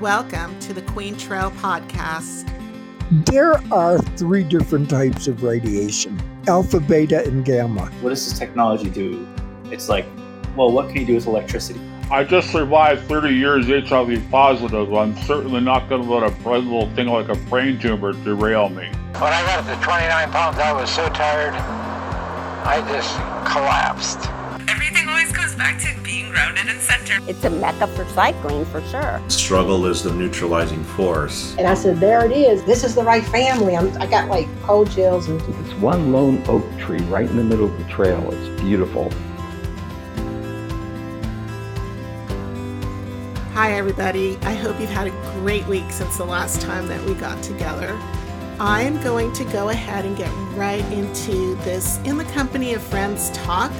Welcome to the Quaintrelle Podcast. There are three different types of radiation alpha, beta, and gamma. What does this technology do? It's like, well, what can you do with electricity? I just survived 30 years HIV positive. I'm certainly not going to let a little thing like a brain tumor derail me. When I got to 29 pounds, I was so tired, I just collapsed. Everything always goes back to being grounded and centered. It's a mecca for cycling for sure. Struggle is the neutralizing force. And I said, there it is. This is the right family. I'm, I got like cold chills. And... It's one lone oak tree right in the middle of the trail. It's beautiful. Hi, everybody. I hope you've had a great week since the last time that we got together. I'm going to go ahead and get right into this in the company of friends talk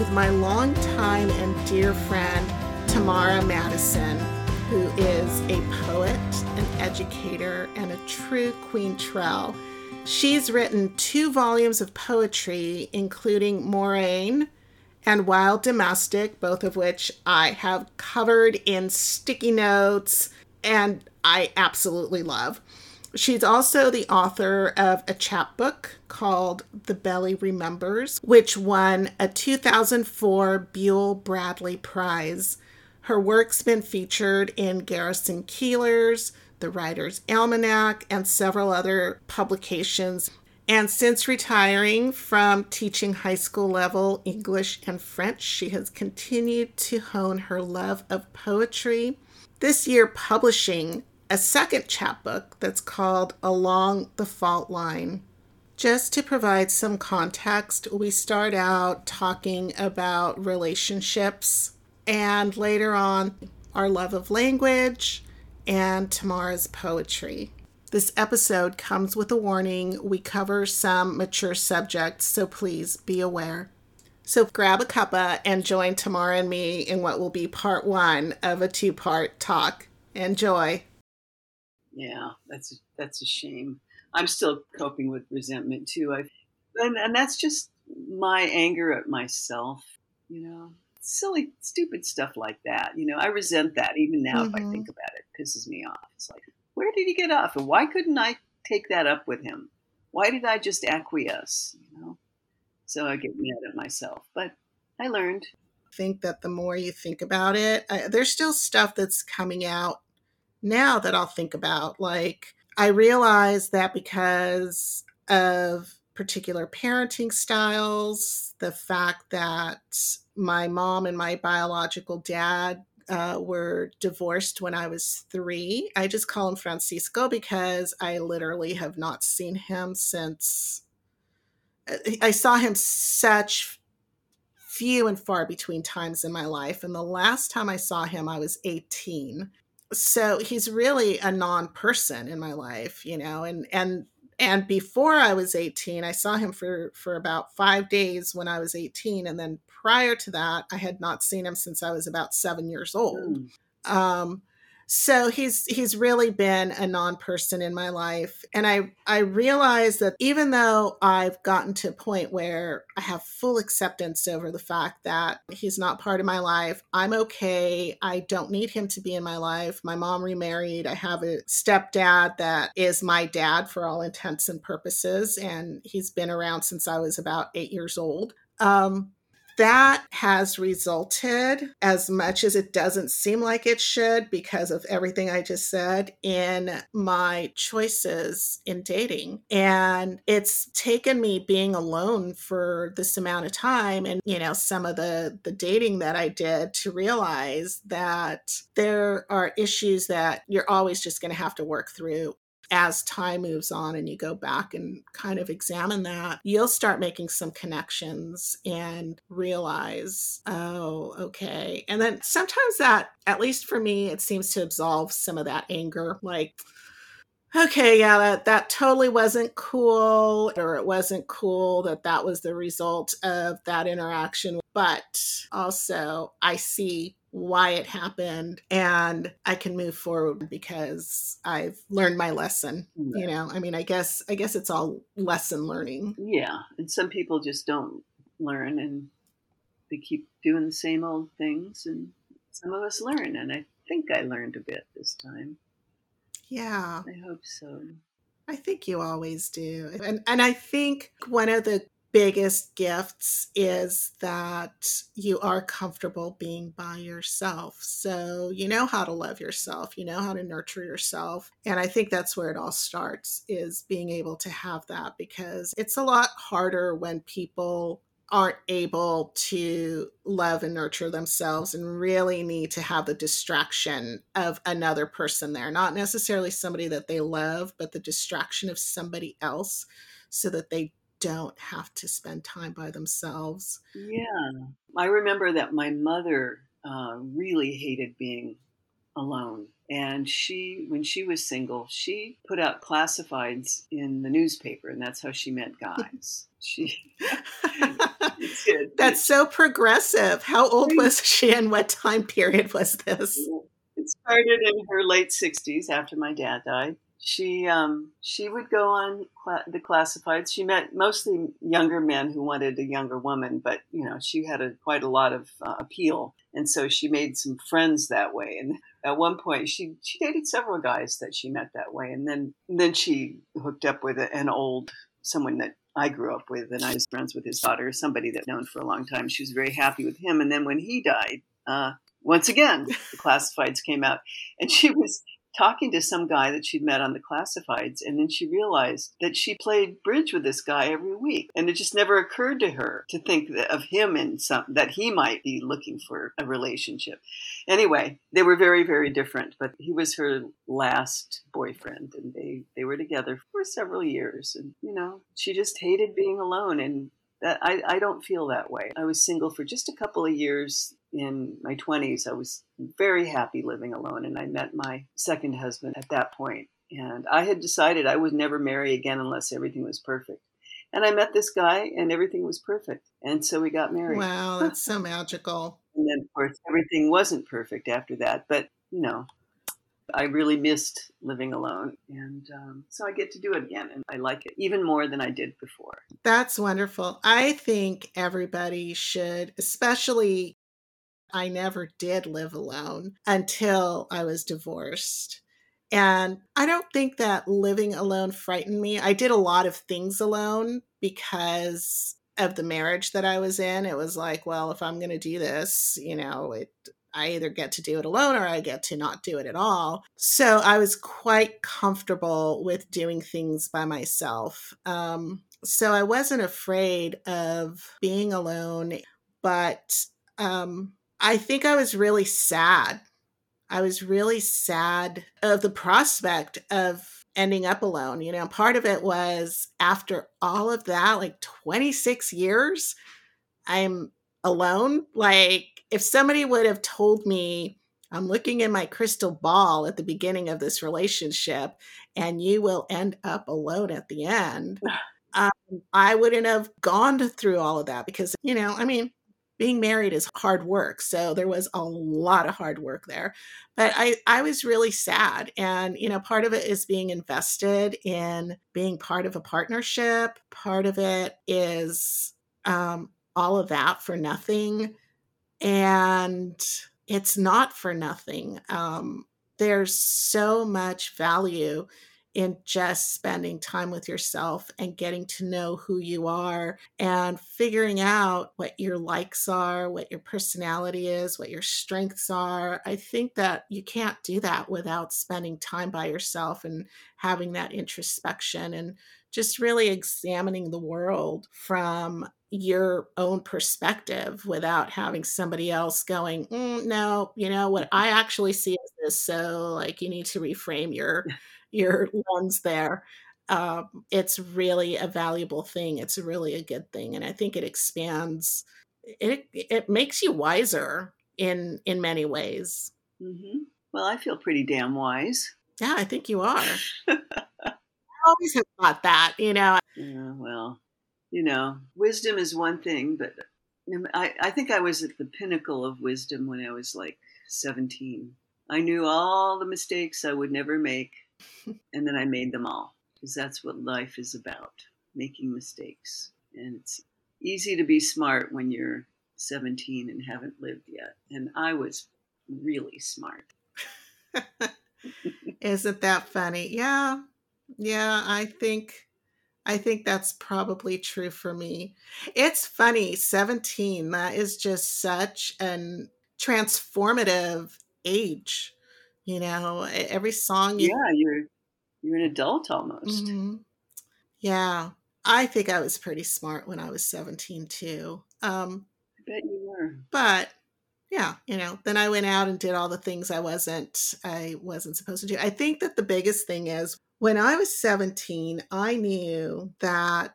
with my longtime and dear friend, Tamara Madison, who is a poet, an educator, and a true Quaintrelle. She's written two volumes of poetry, including Moraine and Wild Domestic, both of which I have covered in sticky notes and I absolutely love. She's also the author of a chapbook called The Belly Remembers, which won a 2004 Buell Bradley Prize. Her work's been featured in Garrison Keillor's, The Writer's Almanac, and several other publications. And since retiring from teaching high school level English and French, she has continued to hone her love of poetry. This year, publishing a second chapbook that's called Along the Fault Line. Just to provide some context, we start out talking about relationships and later on our love of language and Tamara's poetry. This episode comes with a warning. We cover some mature subjects, so please be aware. So grab a cuppa and join Tamara and me in what will be part one of a two part talk. Enjoy. Yeah, that's that's a shame. I'm still coping with resentment too. I and, and that's just my anger at myself, you know. Silly, stupid stuff like that. You know, I resent that even now mm-hmm. if I think Mm-hmm. about it. it. Pisses me off. It's like, where did he get off? And why couldn't I take that up with him? Why did I just acquiesce? You know? So I get mad at myself. But I learned. I think that the more you think about it, I, there's still stuff that's coming out now that I'll think about. Like, I realize that because of particular parenting styles, the fact that my mom and my biological dad uh, were divorced when I was three. I just call him Francisco because I literally have not seen him since I saw him such few and far between times in my life. And the last time I saw him, I was 18. So he's really a non person in my life, you know, and, and, and before I was 18, I saw him for, for about five days when I was 18. And then prior to that, I had not seen him since I was about seven years old. Mm. Um, so he's he's really been a non-person in my life and i i realize that even though i've gotten to a point where i have full acceptance over the fact that he's not part of my life i'm okay i don't need him to be in my life my mom remarried i have a stepdad that is my dad for all intents and purposes and he's been around since i was about eight years old. Um, that has resulted, as much as it doesn't seem like it should, because of everything I just said, in my choices in dating. And it's taken me being alone for this amount of time and, you know, some of the, the dating that I did to realize that there are issues that you're always just going to have to work through as time moves on and you go back and kind of examine that, you'll start making some connections and realize, oh, okay. And then sometimes that, at least for me, it seems to absolve some of that anger. Like, okay, yeah, that, that totally wasn't cool, or it wasn't cool that that was the result of that interaction. But also, I see why it happened and I can move forward because I've learned my lesson. Right. You know, I mean, I guess I guess it's all lesson learning. Yeah, and some people just don't learn and they keep doing the same old things and some of us learn and I think I learned a bit this time. Yeah. I hope so. I think you always do. And and I think one of the biggest gifts is that you are comfortable being by yourself. So you know how to love yourself, you know how to nurture yourself. And I think that's where it all starts is being able to have that because it's a lot harder when people aren't able to love and nurture themselves and really need to have the distraction of another person there, not necessarily somebody that they love, but the distraction of somebody else so that they don't have to spend time by themselves. Yeah. I remember that my mother uh, really hated being alone. And she, when she was single, she put out classifieds in the newspaper, and that's how she met guys. She, that's so progressive. How old was she, and what time period was this? It started in her late sixties after my dad died. She um, she would go on cl- the classifieds. She met mostly younger men who wanted a younger woman, but you know she had a, quite a lot of uh, appeal, and so she made some friends that way. And at one point, she she dated several guys that she met that way, and then then she hooked up with an old someone that I grew up with, and I was friends with his daughter, somebody that I've known for a long time. She was very happy with him, and then when he died, uh, once again the classifieds came out, and she was talking to some guy that she'd met on the classifieds and then she realized that she played bridge with this guy every week and it just never occurred to her to think of him in some that he might be looking for a relationship anyway they were very very different but he was her last boyfriend and they they were together for several years and you know she just hated being alone and that I, I don't feel that way. I was single for just a couple of years in my 20s. I was very happy living alone, and I met my second husband at that point. And I had decided I would never marry again unless everything was perfect. And I met this guy, and everything was perfect. And so we got married. Wow, that's so magical. And then, of course, everything wasn't perfect after that. But, you know, I really missed living alone. And um, so I get to do it again. And I like it even more than I did before. That's wonderful. I think everybody should, especially, I never did live alone until I was divorced. And I don't think that living alone frightened me. I did a lot of things alone because of the marriage that I was in. It was like, well, if I'm going to do this, you know, it I either get to do it alone or I get to not do it at all. So I was quite comfortable with doing things by myself. Um, so I wasn't afraid of being alone, but um, I think I was really sad. I was really sad of the prospect of ending up alone. You know, part of it was after all of that, like 26 years, I'm alone. Like, if somebody would have told me, I'm looking in my crystal ball at the beginning of this relationship, and you will end up alone at the end, um, I wouldn't have gone through all of that because, you know, I mean, being married is hard work. So there was a lot of hard work there. But I, I was really sad. And, you know, part of it is being invested in being part of a partnership, part of it is um, all of that for nothing and it's not for nothing. Um, there's so much value in just spending time with yourself and getting to know who you are and figuring out what your likes are, what your personality is, what your strengths are. I think that you can't do that without spending time by yourself and having that introspection and just really examining the world from your own perspective without having somebody else going, mm, no, you know what I actually see is this. So like you need to reframe your your lens there. Um, it's really a valuable thing. It's really a good thing, and I think it expands. It it makes you wiser in in many ways. Mm-hmm. Well, I feel pretty damn wise. Yeah, I think you are. I always have thought that, you know. Yeah, well, you know, wisdom is one thing, but I, I think I was at the pinnacle of wisdom when I was like 17. I knew all the mistakes I would never make, and then I made them all because that's what life is about making mistakes. And it's easy to be smart when you're 17 and haven't lived yet. And I was really smart. Isn't that funny? Yeah. Yeah, I think I think that's probably true for me. It's funny, 17, that is just such an transformative age. You know, every song you Yeah, you're you're an adult almost. Mhm. Yeah. I think I was pretty smart when I was 17 too. Um, I bet you were. but yeah, you know, then I went out and did all the things I wasn't I wasn't supposed to do. I think that the biggest thing is when I was 17, I knew that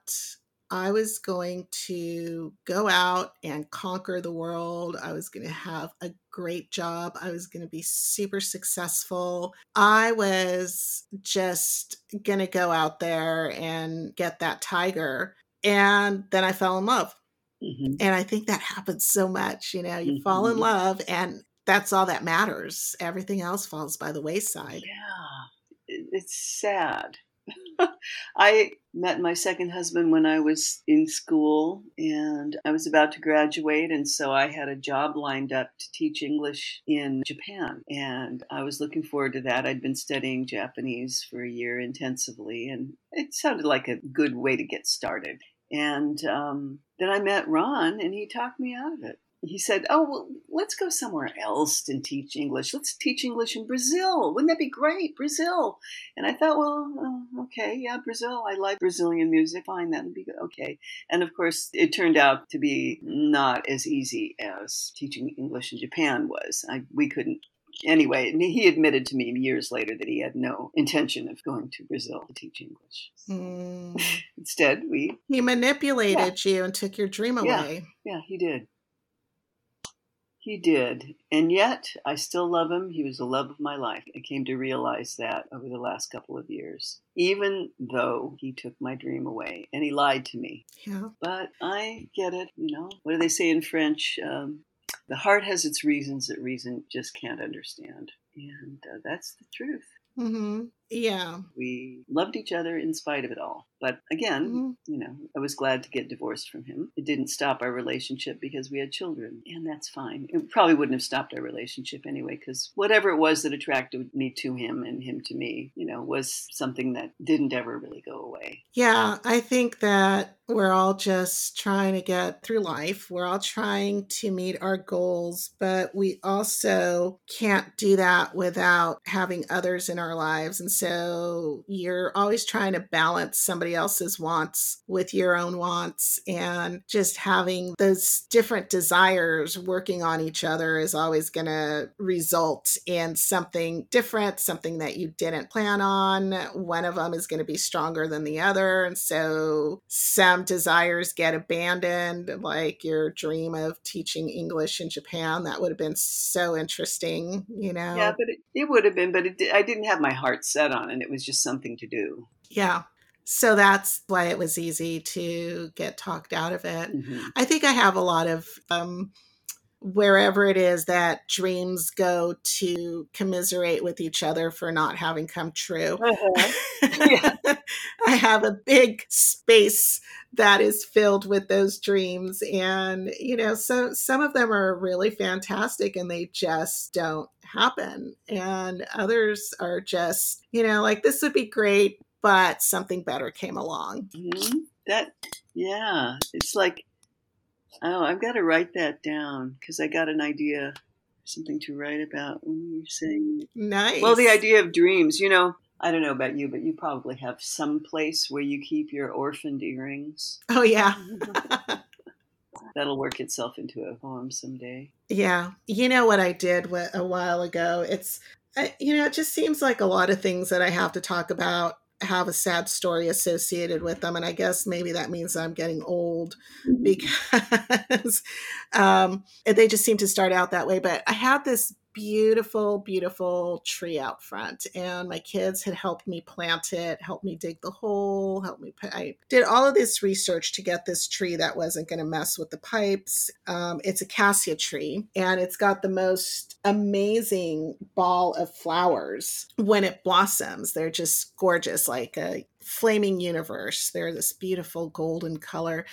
I was going to go out and conquer the world. I was going to have a great job. I was going to be super successful. I was just going to go out there and get that tiger. And then I fell in love. Mhm. And I think that happens so much. You know, you fall in Mhm. love, and that's all that matters. Everything else falls by the wayside. Yeah, it's sad. I met my second husband when I was in school and I was about to graduate. And so I had a job lined up to teach English in Japan. And I was looking forward to that. I'd been studying Japanese for a year intensively, and it sounded like a good way to get started. And um, then I met Ron, and he talked me out of it. He said, "Oh, well, let's go somewhere else and teach English. Let's teach English in Brazil. Wouldn't that be great, Brazil?" And I thought, "Well, uh, okay, yeah, Brazil. I like Brazilian music. Fine, that'd be good. Okay." And of course, it turned out to be not as easy as teaching English in Japan was. I, we couldn't anyway, he admitted to me years later that he had no intention of going to Brazil to teach English. Mm. Instead, we, He manipulated you and took your dream away. Yeah. away. yeah, he did. He did. And yet, I still love him. He was the love of my life. I came to realize that over the last couple of years, even though he took my dream away and he lied to me. Yeah. But I get it, you know. What do they say in French? Um, the heart has its reasons that reason just can't understand. And uh, that's the truth. hmm Yeah. We loved each other in spite of it all. But again, Mhm. you know, I was glad to get divorced from him. It didn't stop our relationship because we had children, and that's fine. It probably wouldn't have stopped our relationship anyway, because whatever it was that attracted me to him and him to me, you know, was something that didn't ever really go away. Yeah, I think that we're all just trying to get through life. We're all trying to meet our goals, but we also can't do that without having others in our lives. And so you're always trying to balance somebody else's wants with your own wants. And just having those different desires working on each other is always going to result in something different, something that you didn't plan on. One of them is going to be stronger than the other. And so some desires get abandoned, like your dream of teaching English in Japan. That would have been so interesting, you know? Yeah, but it, it would have been, but it, I didn't have my heart set on it. It was just something to do. Yeah. So that's why it was easy to get talked out of it. Mhm. I think I have a lot of um, wherever it is that dreams go to commiserate with each other for not having come true. Yeah. I have a big space that is filled with those dreams and you know so some of them are really fantastic and they just don't happen and others are just you know like this would be great but something better came along Mhm. That, yeah, it's like, oh, I've got to write that down because I got an idea, something to write about when you're saying. nice Well, the idea of dreams, you know, I don't know about you, but you probably have some place where you keep your orphaned earrings. oh yeah That'll work itself into a poem someday. Yeah. You know what I did a while ago? It's, you know, it just seems like a lot of things that I have to talk about have a sad story associated with them. And I guess maybe that means I'm getting old because um, they just seem to start out that way. But I had this beautiful, beautiful tree out front, and my kids had helped me plant it, helped me dig the hole, helped me. I did all of this research to get this tree that wasn't going to mess with the pipes. Um, it's a cassia tree, and it's got the most amazing ball of flowers when it blossoms. They're just gorgeous, like a flaming universe. They're this beautiful golden color.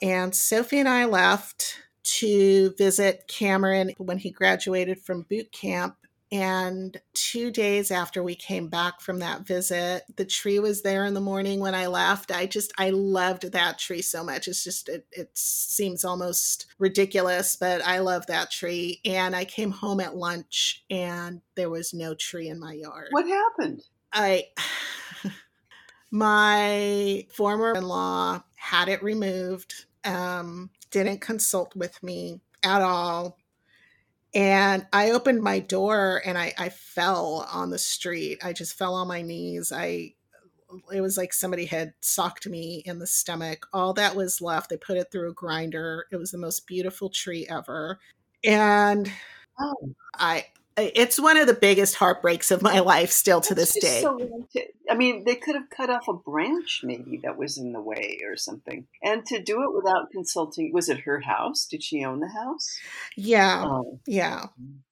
And Sophie and I left to visit Cameron when he graduated from boot camp And two days after we came back from that visit, the tree was there in the morning when I left. I just, I loved that tree so much. It's just, it, it seems almost ridiculous, but I love that tree. And I came home at lunch and there was no tree in my yard. What happened? I, my former in law had it removed, um, didn't consult with me at all. And I opened my door and I, I fell on the street. I just fell on my knees. I it was like somebody had socked me in the stomach. All that was left. They put it through a grinder. It was the most beautiful tree ever. And oh. I it's one of the biggest heartbreaks of my life still to That's this day. So, I mean, they could have cut off a branch maybe that was in the way or something. And to do it without consulting, was it her house? Did she own the house? Yeah. Oh. Yeah.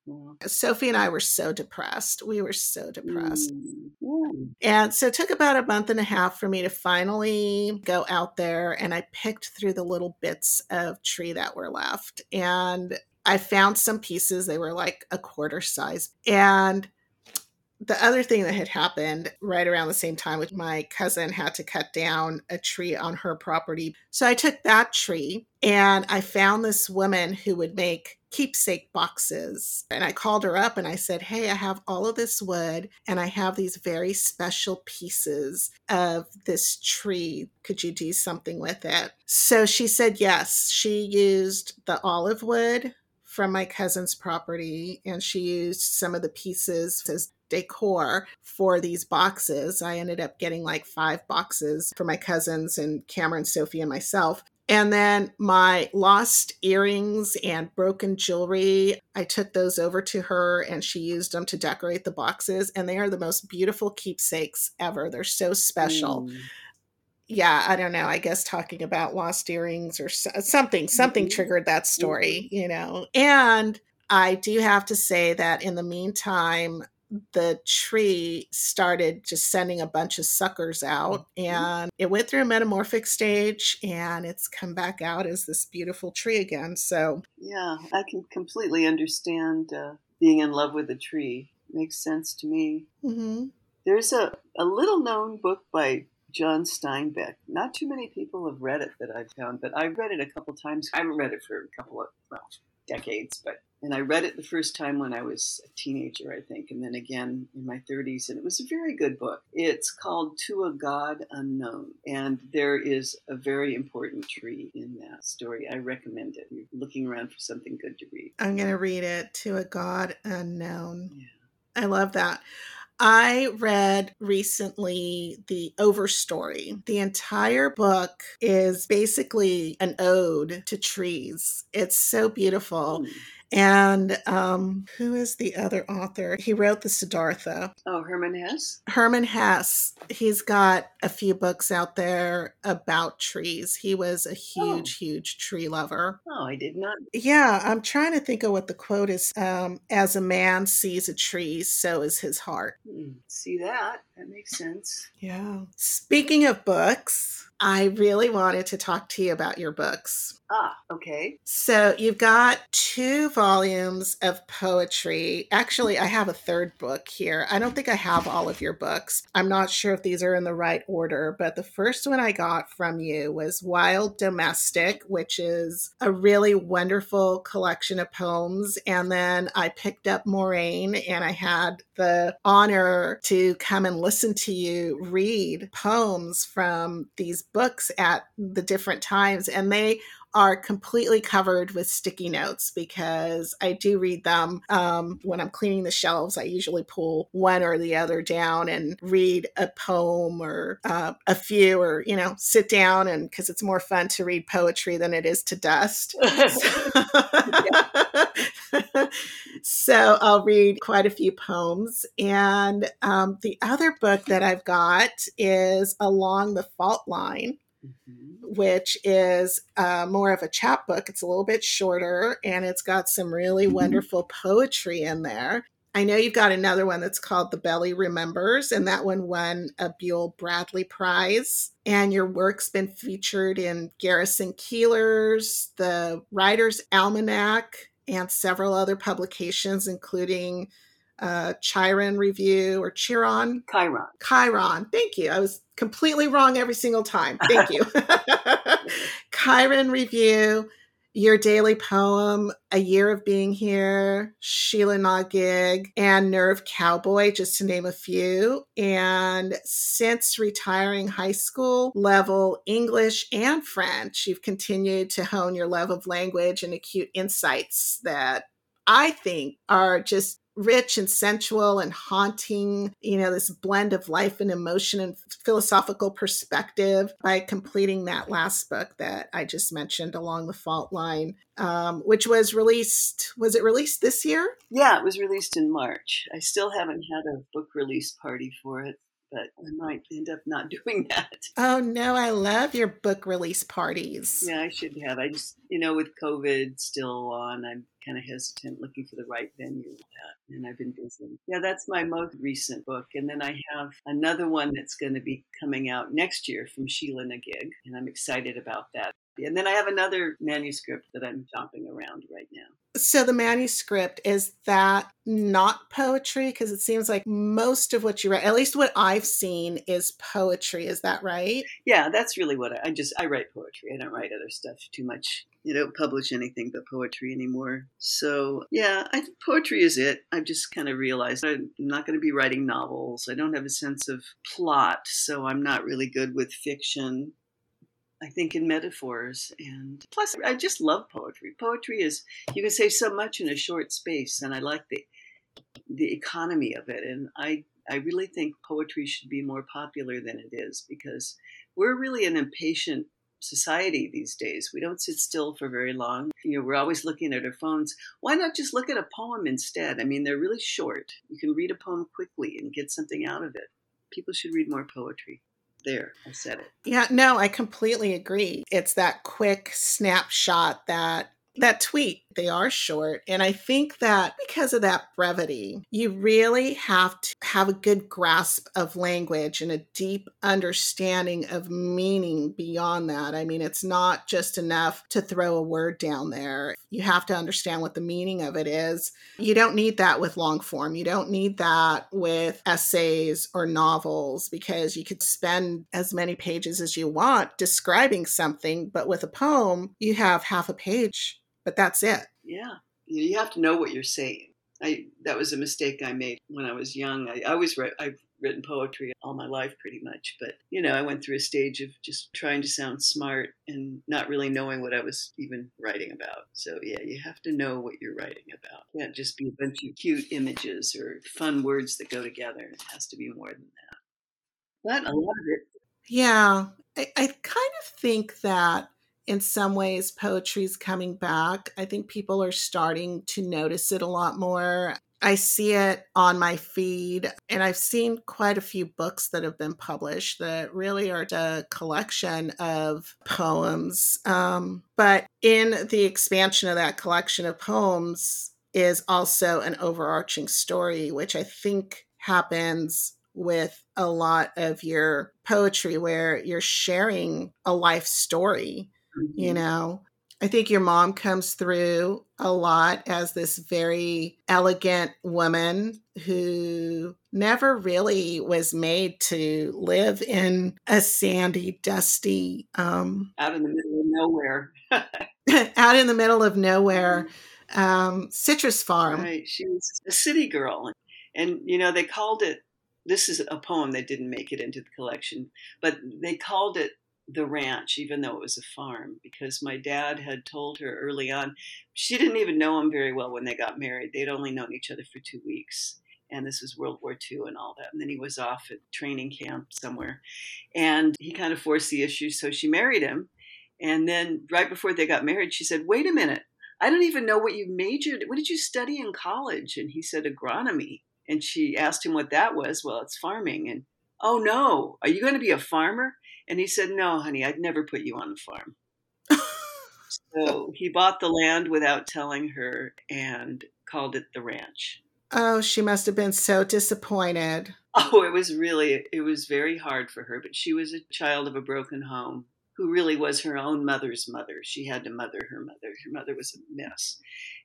Mm-hmm. Sophie and I were so depressed. We were so depressed. Mm-hmm. And so it took about a month and a half for me to finally go out there and I picked through the little bits of tree that were left. And I found some pieces, they were like a quarter size. And the other thing that had happened right around the same time was my cousin had to cut down a tree on her property. So I took that tree and I found this woman who would make keepsake boxes. And I called her up and I said, Hey, I have all of this wood and I have these very special pieces of this tree. Could you do something with it? So she said, Yes. She used the olive wood from my cousin's property and she used some of the pieces as decor for these boxes. I ended up getting like five boxes for my cousins and Cameron, Sophie, and myself. And then my lost earrings and broken jewelry, I took those over to her and she used them to decorate the boxes. And they are the most beautiful keepsakes ever. They're so special. Mm yeah, I don't know. I guess talking about lost earrings or something, something mm-hmm. triggered that story, mm-hmm. you know. And I do have to say that in the meantime, the tree started just sending a bunch of suckers out mm-hmm. and it went through a metamorphic stage and it's come back out as this beautiful tree again so yeah i can completely understand uh, being in love with a tree makes sense to me mm-hmm. there's a, a little known book by John Steinbeck. Not too many people have read it that I've found, but I've read it a couple times. I haven't read it for a couple of well, decades, but and I read it the first time when I was a teenager, I think, and then again in my 30s, and it was a very good book. It's called To a God Unknown, and there is a very important tree in that story. I recommend it. You're looking around for something good to read. I'm going to read it. To a God Unknown. Yeah. I love that. I read recently the Overstory. The entire book is basically an ode to trees. It's so beautiful. And um, who is the other author? He wrote the Siddhartha. Oh, Herman Hesse. Herman Hesse. He's got a few books out there about trees. He was a huge, oh. huge tree lover. Oh, I did not. Yeah, I'm trying to think of what the quote is. Um, As a man sees a tree, so is his heart. Hmm. See that? That makes sense. Yeah. Speaking of books, I really wanted to talk to you about your books. Ah, okay. So you've got two volumes of poetry. Actually, I have a third book here. I don't think I have all of your books. I'm not sure if these are in the right order, but the first one I got from you was Wild Domestic, which is a really wonderful collection of poems. And then I picked up Moraine and I had the honor to come and listen to you read poems from these books at the different times. And they are completely covered with sticky notes because I do read them um, when I'm cleaning the shelves. I usually pull one or the other down and read a poem or uh, a few, or you know, sit down and because it's more fun to read poetry than it is to dust. so I'll read quite a few poems. And um, the other book that I've got is Along the Fault Line. Mm-hmm. Which is uh, more of a chapbook. It's a little bit shorter and it's got some really mm-hmm. wonderful poetry in there. I know you've got another one that's called The Belly Remembers, and that one won a Buell Bradley Prize. And your work's been featured in Garrison Keillor's The Writer's Almanac and several other publications, including uh, Chiron review or Chiron? Chiron. Chiron. Thank you. I was completely wrong every single time. Thank you. Chiron review, your daily poem, A Year of Being Here, Sheila-Na-Gig, and Nerve Cowboy, just to name a few. And since retiring high school level English and French, you've continued to hone your love of language and acute insights that I think are just rich and sensual and haunting, you know, this blend of life and emotion and philosophical perspective by completing that last book that I just mentioned, Along the Fault Line, um, which was released, was it released this year? Yeah, it was released in March. I still haven't had a book release party for it but I might end up not doing that. Oh no, I love your book release parties. Yeah, I should have. I just, you know, with COVID still on, I'm kind of hesitant looking for the right venue with that. And I've been busy. Yeah, that's my most recent book. And then I have another one that's going to be coming out next year from Sheila-Na-Gig, And I'm excited about that. And then I have another manuscript that I'm chopping around right now. So the manuscript is that not poetry because it seems like most of what you write, at least what I've seen, is poetry. Is that right? Yeah, that's really what I, I just I write poetry. I don't write other stuff too much. You don't publish anything but poetry anymore. So yeah, I think poetry is it. I've just kind of realized I'm not going to be writing novels. I don't have a sense of plot, so I'm not really good with fiction. I think in metaphors and plus I just love poetry. Poetry is you can say so much in a short space and I like the the economy of it and I I really think poetry should be more popular than it is because we're really an impatient society these days. We don't sit still for very long. You know, we're always looking at our phones. Why not just look at a poem instead? I mean, they're really short. You can read a poem quickly and get something out of it. People should read more poetry. There, I said it. Yeah, no, I completely agree. It's that quick snapshot that that tweet they are short and i think that because of that brevity you really have to have a good grasp of language and a deep understanding of meaning beyond that. I mean it's not just enough to throw a word down there. You have to understand what the meaning of it is. You don't need that with long form. You don't need that with essays or novels because you could spend as many pages as you want describing something but with a poem you have half a page but that's it. Yeah. You have to know what you're saying. I that was a mistake I made when I was young. I, I always write, I've written poetry all my life pretty much, but you know, I went through a stage of just trying to sound smart and not really knowing what I was even writing about. So yeah, you have to know what you're writing about. It can't just be a bunch of cute images or fun words that go together. It has to be more than that. But a lot of it. Yeah. I, I kind of think that in some ways poetry's coming back. I think people are starting to notice it a lot more. I see it on my feed, and I've seen quite a few books that have been published that really are a collection of poems. Um, but in the expansion of that collection of poems is also an overarching story, which I think happens with a lot of your poetry where you're sharing a life story Mm-hmm. You know, I think your mom comes through a lot as this very elegant woman who never really was made to live in a sandy, dusty, um, out in the middle of nowhere. out in the middle of nowhere, mm-hmm. um, citrus farm. Right. She was a city girl. And, you know, they called it, this is a poem that didn't make it into the collection, but they called it the ranch, even though it was a farm, because my dad had told her early on. She didn't even know him very well when they got married. They'd only known each other for two weeks. And this was World War II and all that. And then he was off at training camp somewhere. And he kind of forced the issue. So she married him. And then right before they got married, she said, Wait a minute. I don't even know what you majored. What did you study in college? And he said agronomy. And she asked him what that was. Well, it's farming. And oh no, are you going to be a farmer? And he said, No, honey, I'd never put you on the farm. so he bought the land without telling her and called it the ranch. Oh, she must have been so disappointed. Oh, it was really, it was very hard for her, but she was a child of a broken home. Who really was her own mother's mother. She had to mother her mother. Her mother was a mess.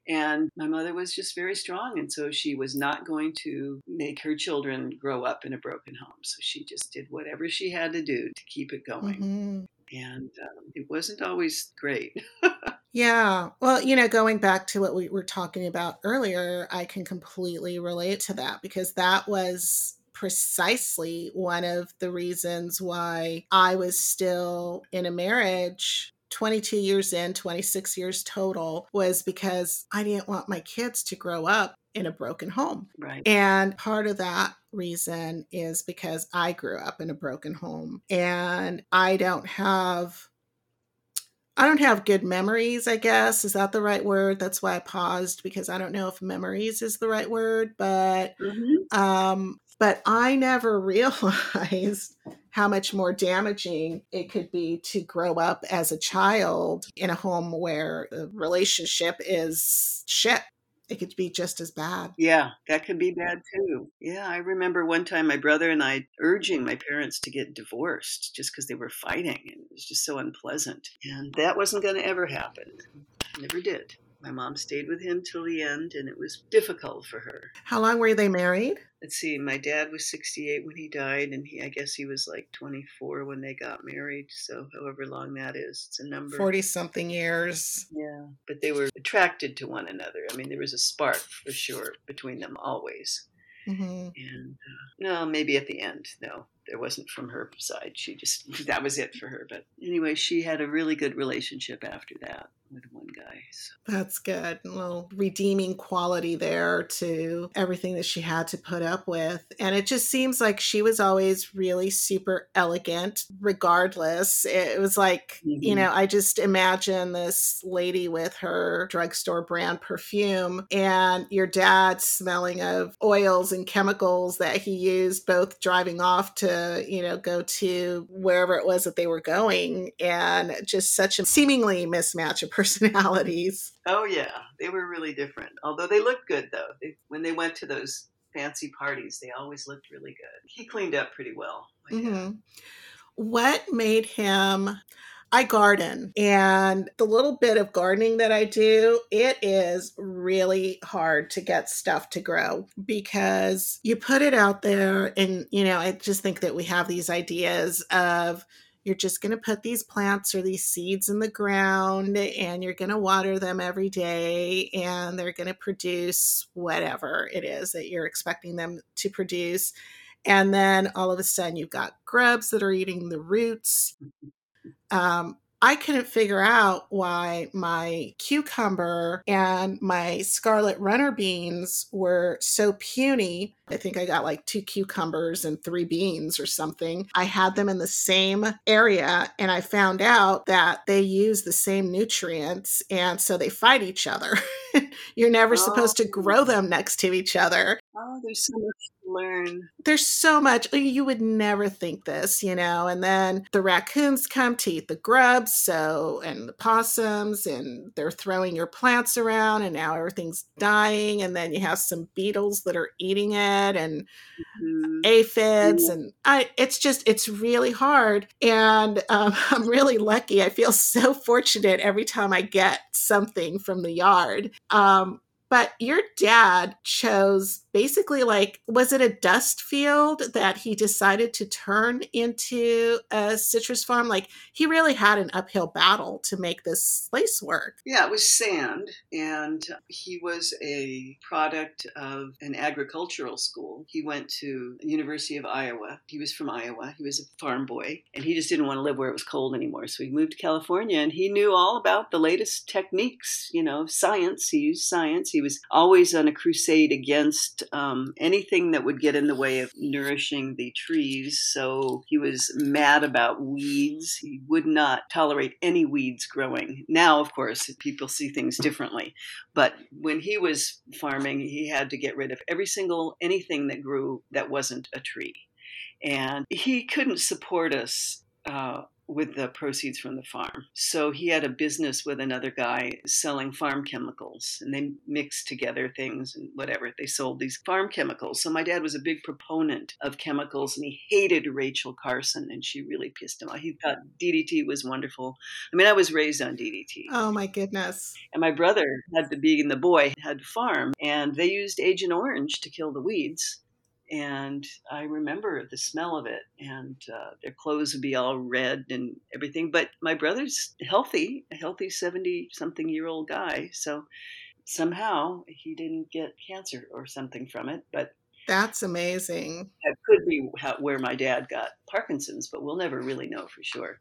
And my mother was just very strong. And so she was not going to make her children grow up in a broken home. So she just did whatever she had to do to keep it going. Mm-hmm. And um, it wasn't always great. Yeah. Well, you know, going back to what we were talking about earlier, I can completely relate to that because that was precisely one of the reasons why I was still in a marriage 22 years in, 26 years total, was because I didn't want my kids to grow up in a broken home. Right. And part of that reason is because I grew up in a broken home and I don't have I don't have good memories, I guess. Is that the right word? That's why I paused because I don't know if memories is the right word, but Mm-hmm. um but I never realized how much more damaging it could be to grow up as a child in a home where the relationship is shit. It could be just as bad. Yeah, that could be bad too. Yeah, I remember one time my brother and I urging my parents to get divorced just because they were fighting and it was just so unpleasant. And that wasn't going to ever happen. Never did. My mom stayed with him till the end and it was difficult for her. How long were they married? Let's see, my dad was 68 when he died and he I guess he was like 24 when they got married, so however long that is, it's a number. 40 something years. Yeah, but they were attracted to one another. I mean, there was a spark for sure between them always. hmm And uh, no, maybe at the end, no, there wasn't from her side. She just that was it for her. But anyway, she had a really good relationship after that with one guy. So. That's good. A little redeeming quality there to everything that she had to put up with. And it just seems like she was always really super elegant, regardless. It was like, you Mhm. know, I just imagine this lady with her drugstore brand perfume and your dad smelling of oils and chemicals that he used both driving off to, you know, go to wherever it was that they were going. And just such a seemingly mismatch of personalities. Oh yeah, they were really different. Although they looked good though. They, when they went to those fancy parties, they always looked really good. He cleaned up pretty well. my dad. hmm What made him? I garden, and the little bit of gardening that I do, it is really hard to get stuff to grow because you put it out there, and you know, I just think that we have these ideas of you're just going to put these plants or these seeds in the ground and you're going to water them every day and they're going to produce whatever it is that you're expecting them to produce. And then all of a sudden, you've got grubs that are eating the roots. Mm-hmm. Um, I couldn't figure out why my cucumber and my scarlet runner beans were so puny. I think I got like two cucumbers and three beans or something. I had them in the same area and I found out that they use the same nutrients and so they fight each other. You're never supposed to grow them next to each other Oh, there's so much learn. there's so much you would never think this you know and then the raccoons come to eat the grubs so and the possums and they're throwing your plants around and now everything's dying and then you have some beetles that are eating it and Mhm. aphids and i it's just it's really hard and um, i'm really lucky i feel so fortunate every time i get something from the yard um, but your dad chose basically like was it a dust field that he decided to turn into a citrus farm like he really had an uphill battle to make this place work Yeah, it was sand, and he was a product of an agricultural school. He went to University of Iowa. He was from Iowa. He was a farm boy, and he just didn't want to live where it was cold anymore. So he moved to California, and he knew all about the latest techniques, you know, science. He used science. He was always on a crusade against um, anything that would get in the way of nourishing the trees. So he was mad about weeds. He would not tolerate any weeds growing. Now, of course, people see things differently. But when he was farming, he had to get rid of every single anything that grew that wasn't a tree. And he couldn't support us. Uh, with the proceeds from the farm. So he had a business with another guy selling farm chemicals, and they mixed together things and whatever. They sold these farm chemicals. So my dad was a big proponent of chemicals, and he hated Rachel Carson, and she really pissed him off. He thought DDT was wonderful. I mean, I was raised on DDT. Oh my goodness. And my brother had to be, and the boy had farm, and they used Agent Orange to kill the weeds and I remember the smell of it, and uh, their clothes would be all red and everything. But my brother's healthy, a healthy seventy-something year old guy, so somehow he didn't get cancer or something from it. But that's amazing. That could be how, where my dad got Parkinson's, but we'll never really know for sure.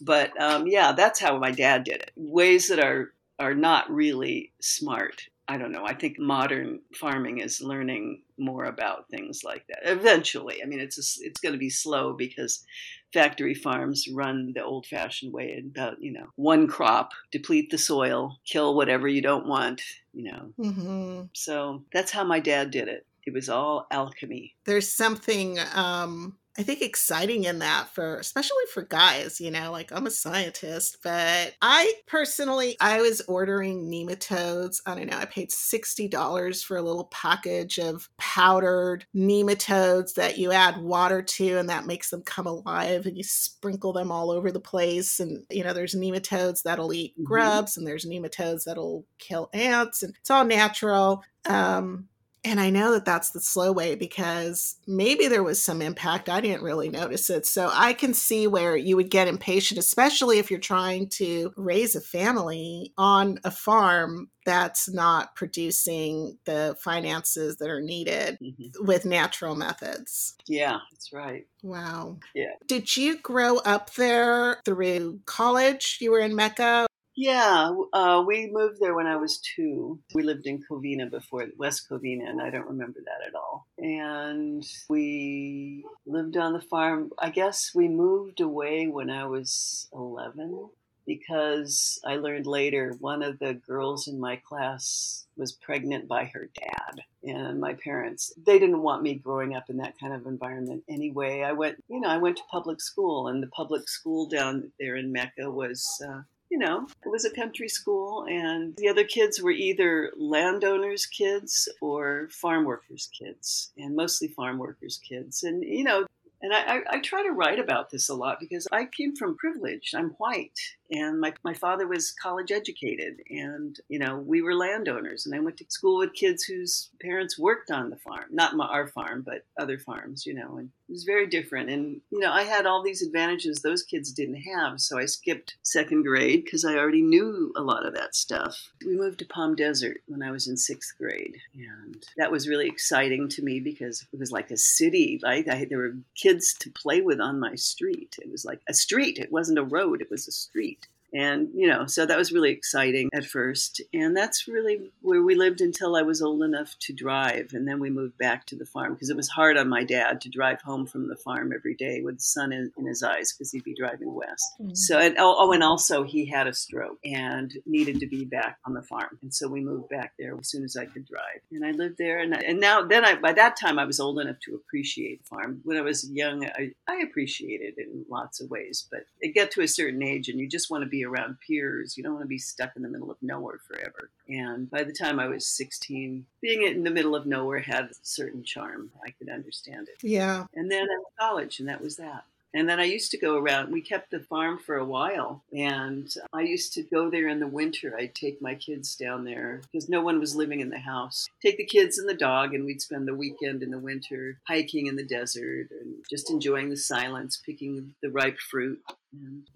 But um, yeah, that's how my dad did it. Ways that are are not really smart I don't know. I think modern farming is learning more about things like that. Eventually, I mean, it's a, it's going to be slow because factory farms run the old-fashioned way about you know one crop, deplete the soil, kill whatever you don't want, you know. Mm-hmm. So that's how my dad did it. It was all alchemy. There's something um, I think exciting in that for especially for guys, you know, like I'm a scientist, but I personally I was ordering nematodes. I don't know, I paid $60 for a little package of powdered nematodes that you add water to and that makes them come alive and you sprinkle them all over the place and you know, there's nematodes that'll eat mm-hmm. grubs mm-hmm. and there's nematodes that'll kill ants and it's all natural. Um and I know that that's the slow way because maybe there was some impact. I didn't really notice it. So I can see where you would get impatient, especially if you're trying to raise a family on a farm that's not producing the finances that are needed mm-hmm. with natural methods. Yeah, that's right. Wow. Yeah. Did you grow up there through college? You were in Mecca yeah, uh, we moved there when I was two. We lived in Covina before, West Covina, and I don't remember that at all. And we lived on the farm. I guess we moved away when I was 11 because I learned later one of the girls in my class was pregnant by her dad and my parents they didn't want me growing up in that kind of environment anyway i went you know i went to public school and the public school down there in mecca was uh, you know, it was a country school, and the other kids were either landowners' kids or farm workers' kids, and mostly farm workers' kids. And, you know, and I, I, try to write about this a lot because I came from privilege. I'm white, and my, my father was college educated, and you know we were landowners. And I went to school with kids whose parents worked on the farm, not my, our farm, but other farms. You know, and it was very different. And you know, I had all these advantages those kids didn't have. So I skipped second grade because I already knew a lot of that stuff. We moved to Palm Desert when I was in sixth grade, and that was really exciting to me because it was like a city. Like I, there were kids kids to play with on my street. It was like a street. It wasn't a road. It was a street. And, you know, so that was really exciting at first. And that's really where we lived until I was old enough to drive. And then we moved back to the farm because it was hard on my dad to drive home from the farm every day with the sun in, in his eyes because he'd be driving west. Mm-hmm. So, and, oh, oh, and also he had a stroke and needed to be back on the farm. And so we moved back there as soon as I could drive. And I lived there. And, and now, then I, by that time, I was old enough to appreciate the farm. When I was young, I, I appreciated it in lots of ways. But it get to a certain age and you just want to be around peers. You don't want to be stuck in the middle of nowhere forever. And by the time I was 16, being in the middle of nowhere had a certain charm. I could understand it. Yeah. And then I went college, and that was that. And then I used to go around. We kept the farm for a while, and I used to go there in the winter. I'd take my kids down there because no one was living in the house. Take the kids and the dog, and we'd spend the weekend in the winter hiking in the desert and just enjoying the silence, picking the ripe fruit. And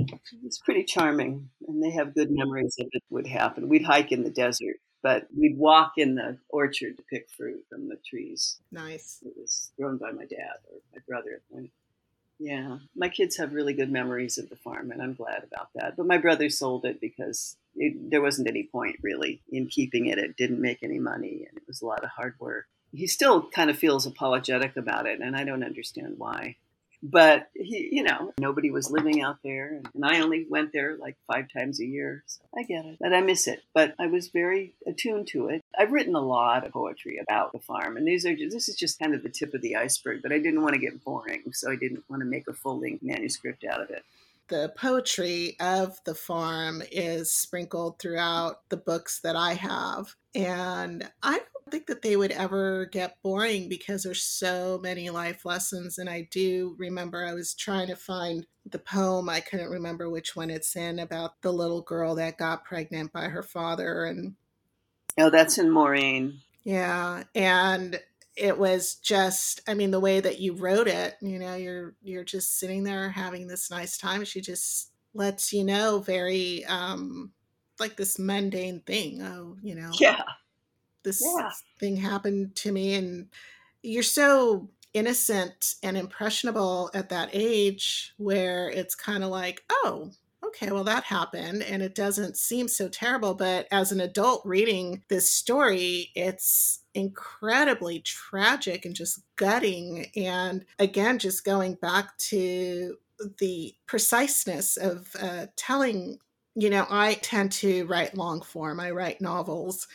it's pretty charming, and they have good memories of it would happen. We'd hike in the desert but we'd walk in the orchard to pick fruit from the trees. Nice. It was grown by my dad or my brother. Yeah, my kids have really good memories of the farm, and I'm glad about that. But my brother sold it because it, there wasn't any point really in keeping it. It didn't make any money, and it was a lot of hard work. He still kind of feels apologetic about it, and I don't understand why but he, you know, nobody was living out there, and I only went there like five times a year. So I get it, but I miss it. But I was very attuned to it. I've written a lot of poetry about the farm, and these are just, this is just kind of the tip of the iceberg. But I didn't want to get boring, so I didn't want to make a full length manuscript out of it. The poetry of the farm is sprinkled throughout the books that I have. And I don't think that they would ever get boring because there's so many life lessons. And I do remember I was trying to find the poem, I couldn't remember which one it's in, about the little girl that got pregnant by her father. And oh, that's in Moraine. Yeah. And it was just i mean the way that you wrote it you know you're you're just sitting there having this nice time she just lets you know very um like this mundane thing oh you know yeah this yeah. thing happened to me and you're so innocent and impressionable at that age where it's kind of like oh okay, well, that happened and it doesn't seem so terrible. But as an adult reading this story, it's incredibly tragic and just gutting. And again, just going back to the preciseness of uh, telling, you know, I tend to write long form, I write novels.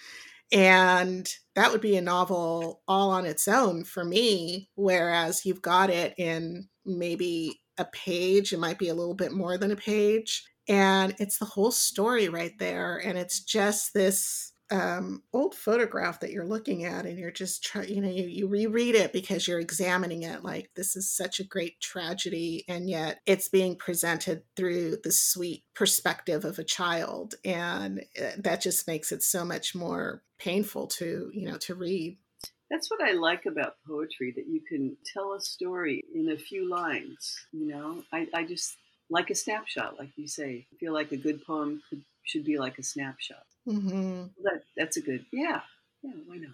And that would be a novel all on its own for me. Whereas you've got it in maybe a page. It might be a little bit more than a page. And it's the whole story right there. And it's just this um, old photograph that you're looking at, and you're just trying, you know, you, you reread it because you're examining it like this is such a great tragedy, and yet it's being presented through the sweet perspective of a child. And uh, that just makes it so much more painful to, you know, to read. That's what I like about poetry that you can tell a story in a few lines. You know, I, I just like a snapshot, like you say. I feel like a good poem could, should be like a snapshot. Mm-hmm. That, that's a good, yeah, yeah, why not?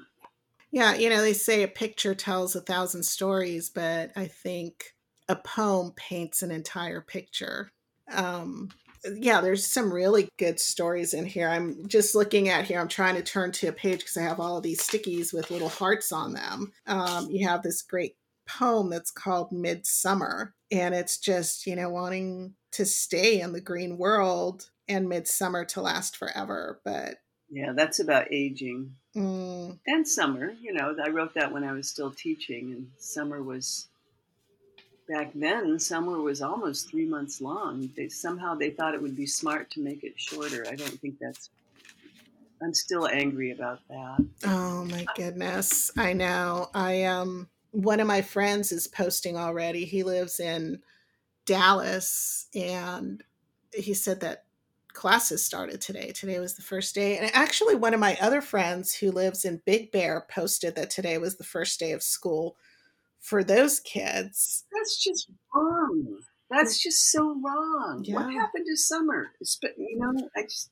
Yeah, you know, they say a picture tells a thousand stories, but I think a poem paints an entire picture. Um, yeah, there's some really good stories in here. I'm just looking at here. I'm trying to turn to a page because I have all of these stickies with little hearts on them. Um, you have this great poem that's called Midsummer, and it's just, you know, wanting to stay in the green world and midsummer to last forever. But yeah, that's about aging mm. and summer. You know, I wrote that when I was still teaching, and summer was back then summer was almost three months long. They somehow they thought it would be smart to make it shorter. I don't think that's i'm still angry about that. Oh my goodness. I know. I um one of my friends is posting already. He lives in dallas and he said that classes started today. Today was the first day. And actually one of my other friends who lives in big bear posted that today was the first day of school for those kids. That's just wrong. That's just so wrong. Yeah. What happened to summer? You know, I just,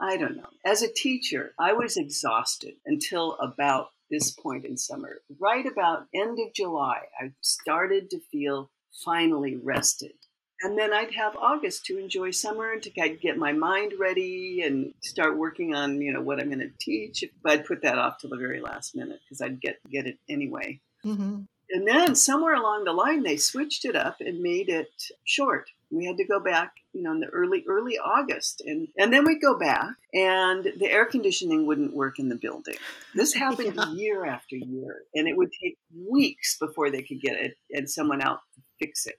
I don't know. As a teacher, I was exhausted until about this point in summer. Right about end of July, I started to feel finally rested. And then I'd have August to enjoy summer and to get my mind ready and start working on, you know, what I'm going to teach. But I'd put that off till the very last minute because I'd get get it anyway. Mm-hmm. And then somewhere along the line, they switched it up and made it short. We had to go back, you know, in the early, early August. And, and then we'd go back and the air conditioning wouldn't work in the building. This happened yeah. year after year. And it would take weeks before they could get it and someone out to fix it.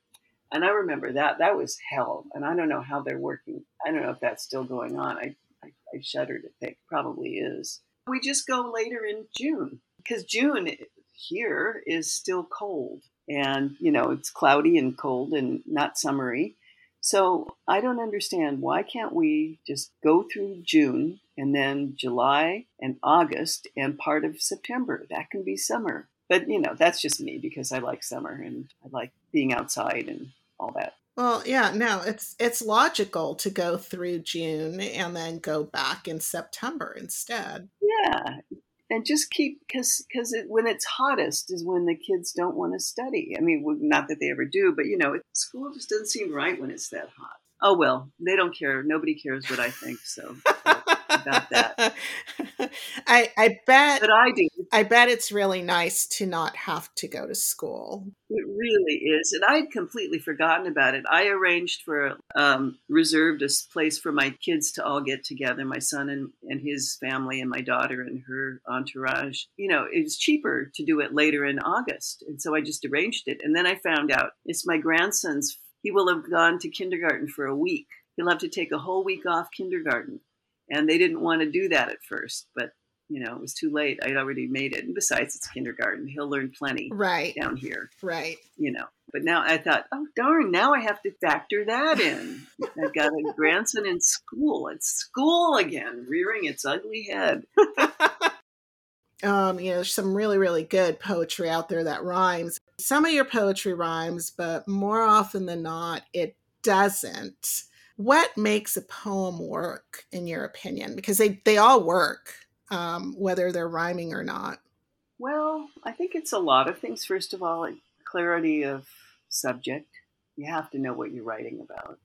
And I remember that. That was hell. And I don't know how they're working. I don't know if that's still going on. I, I, I shudder to think. Probably is. We just go later in June because June here is still cold and you know it's cloudy and cold and not summery. So i don't understand why can't we just go through june and then july and august and part of september? That can be summer. But you know that's just me because i like summer and i like being outside and all that. Well, yeah, no, it's it's logical to go through June and then go back in September instead. Yeah, and just keep because because it, when it's hottest is when the kids don't want to study. I mean, not that they ever do, but you know, school just doesn't seem right when it's that hot. Oh well, they don't care. Nobody cares what I think. So about that. I I bet but I do. I bet it's really nice to not have to go to school. It really is, and I had completely forgotten about it. I arranged for um, reserved a place for my kids to all get together, my son and, and his family, and my daughter and her entourage. You know, it was cheaper to do it later in August, and so I just arranged it. And then I found out it's my grandson's he will have gone to kindergarten for a week. He'll have to take a whole week off kindergarten. And they didn't want to do that at first, but you know, it was too late. I'd already made it. And besides, it's kindergarten. He'll learn plenty right down here. Right. You know, but now I thought, oh, darn, now I have to factor that in. I've got a grandson in school. It's school again, rearing its ugly head. um, you know, there's some really, really good poetry out there that rhymes. Some of your poetry rhymes, but more often than not, it doesn't. What makes a poem work, in your opinion? Because they, they all work, um, whether they're rhyming or not. Well, I think it's a lot of things. First of all, clarity of subject. You have to know what you're writing about.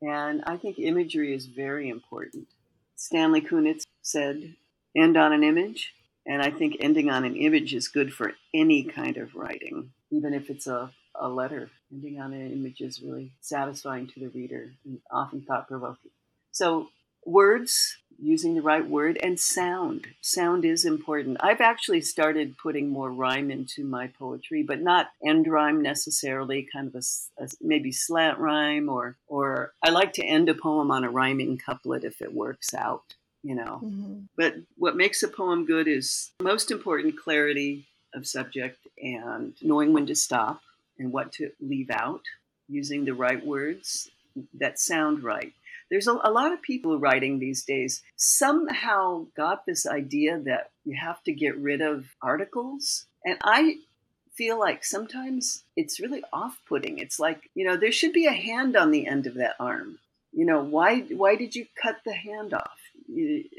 And I think imagery is very important. Stanley Kunitz said, end on an image. And I think ending on an image is good for any kind of writing, even if it's a, a letter. Ending on an image is really satisfying to the reader and often thought provoking. So, words, using the right word, and sound. Sound is important. I've actually started putting more rhyme into my poetry, but not end rhyme necessarily, kind of a, a maybe slant rhyme, or, or I like to end a poem on a rhyming couplet if it works out you know. Mm-hmm. But what makes a poem good is most important clarity of subject and knowing when to stop and what to leave out, using the right words that sound right. There's a, a lot of people writing these days somehow got this idea that you have to get rid of articles. And I feel like sometimes it's really off putting. It's like, you know, there should be a hand on the end of that arm. You know, why why did you cut the hand off?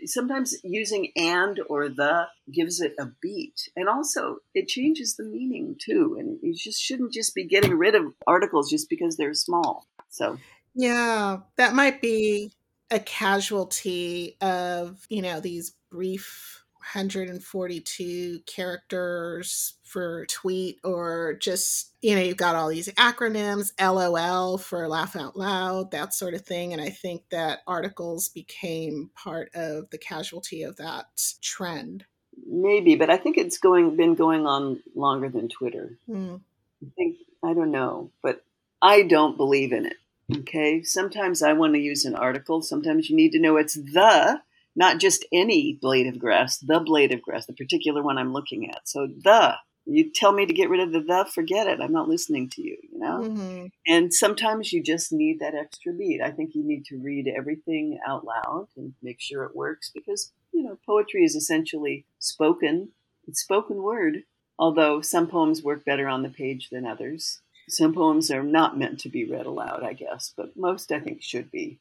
Sometimes using and or the gives it a beat. And also it changes the meaning too. And you just shouldn't just be getting rid of articles just because they're small. So. Yeah that might be a casualty of you know these brief 142 characters for tweet or just you know you've got all these acronyms lol for laugh out loud that sort of thing and i think that articles became part of the casualty of that trend. Maybe but i think it's going been going on longer than twitter. Mm. i think i don't know but i don't believe in it okay? Sometimes i want to use an article sometimes you need to know it's the not just any blade of grass, the blade of grass, the particular one I'm looking at. So the you tell me to get rid of the the, forget it. I'm not listening to you, you know? Mm-hmm. And sometimes you just need that extra beat. I think you need to read everything out loud and make sure it works because, you know, poetry is essentially spoken. It's spoken word, although some poems work better on the page than others. Some poems are not meant to be read aloud, I guess, but most I think should be.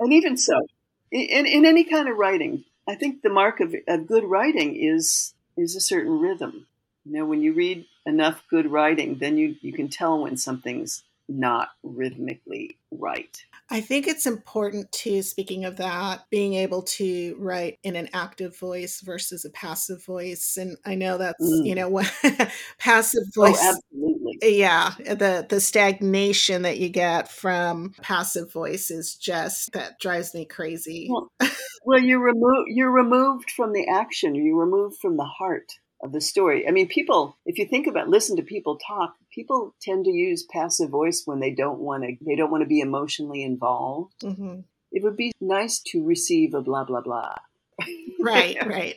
And even so, in, in any kind of writing, I think the mark of, of good writing is is a certain rhythm. You know, when you read enough good writing, then you, you can tell when something's not rhythmically right. I think it's important too, speaking of that, being able to write in an active voice versus a passive voice. And I know that's, mm. you know, what passive oh, voice. Oh, absolutely. Yeah. The the stagnation that you get from passive voice is just that drives me crazy. Well, well you're removed you're removed from the action, you're removed from the heart of the story. I mean, people, if you think about, listen to people talk, people tend to use passive voice when they don't want to, they don't want to be emotionally involved. Mm-hmm. It would be nice to receive a blah, blah, blah. Right, right.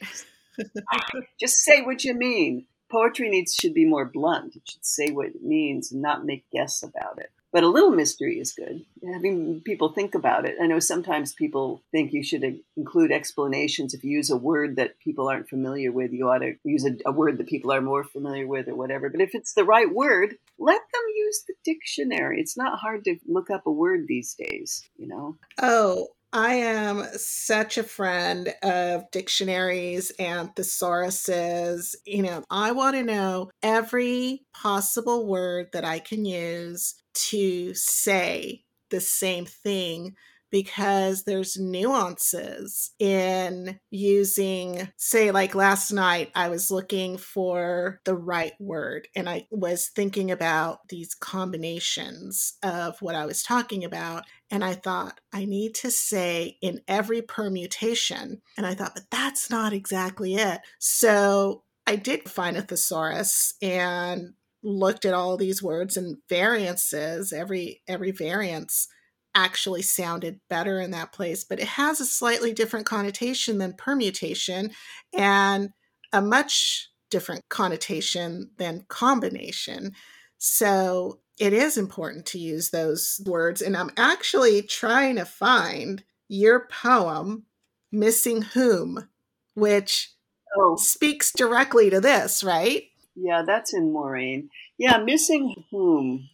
Just say what you mean. Poetry needs should be more blunt. It should say what it means and not make guess about it. But a little mystery is good. Having people think about it. I know sometimes people think you should include explanations. If you use a word that people aren't familiar with, you ought to use a, a word that people are more familiar with or whatever. But if it's the right word, let them use the dictionary. It's not hard to look up a word these days, you know? Oh, I am such a friend of dictionaries and thesauruses. You know, I want to know every possible word that I can use to say the same thing because there's nuances in using, say, like last night, I was looking for the right word and I was thinking about these combinations of what I was talking about. And I thought, I need to say in every permutation. And I thought, but that's not exactly it. So I did find a thesaurus and looked at all these words and variances, every every variance actually sounded better in that place, but it has a slightly different connotation than permutation and a much different connotation than combination. So it is important to use those words. And I'm actually trying to find your poem, Missing Whom, which oh. speaks directly to this, right? Yeah, that's in Moraine. Yeah, Missing Whom.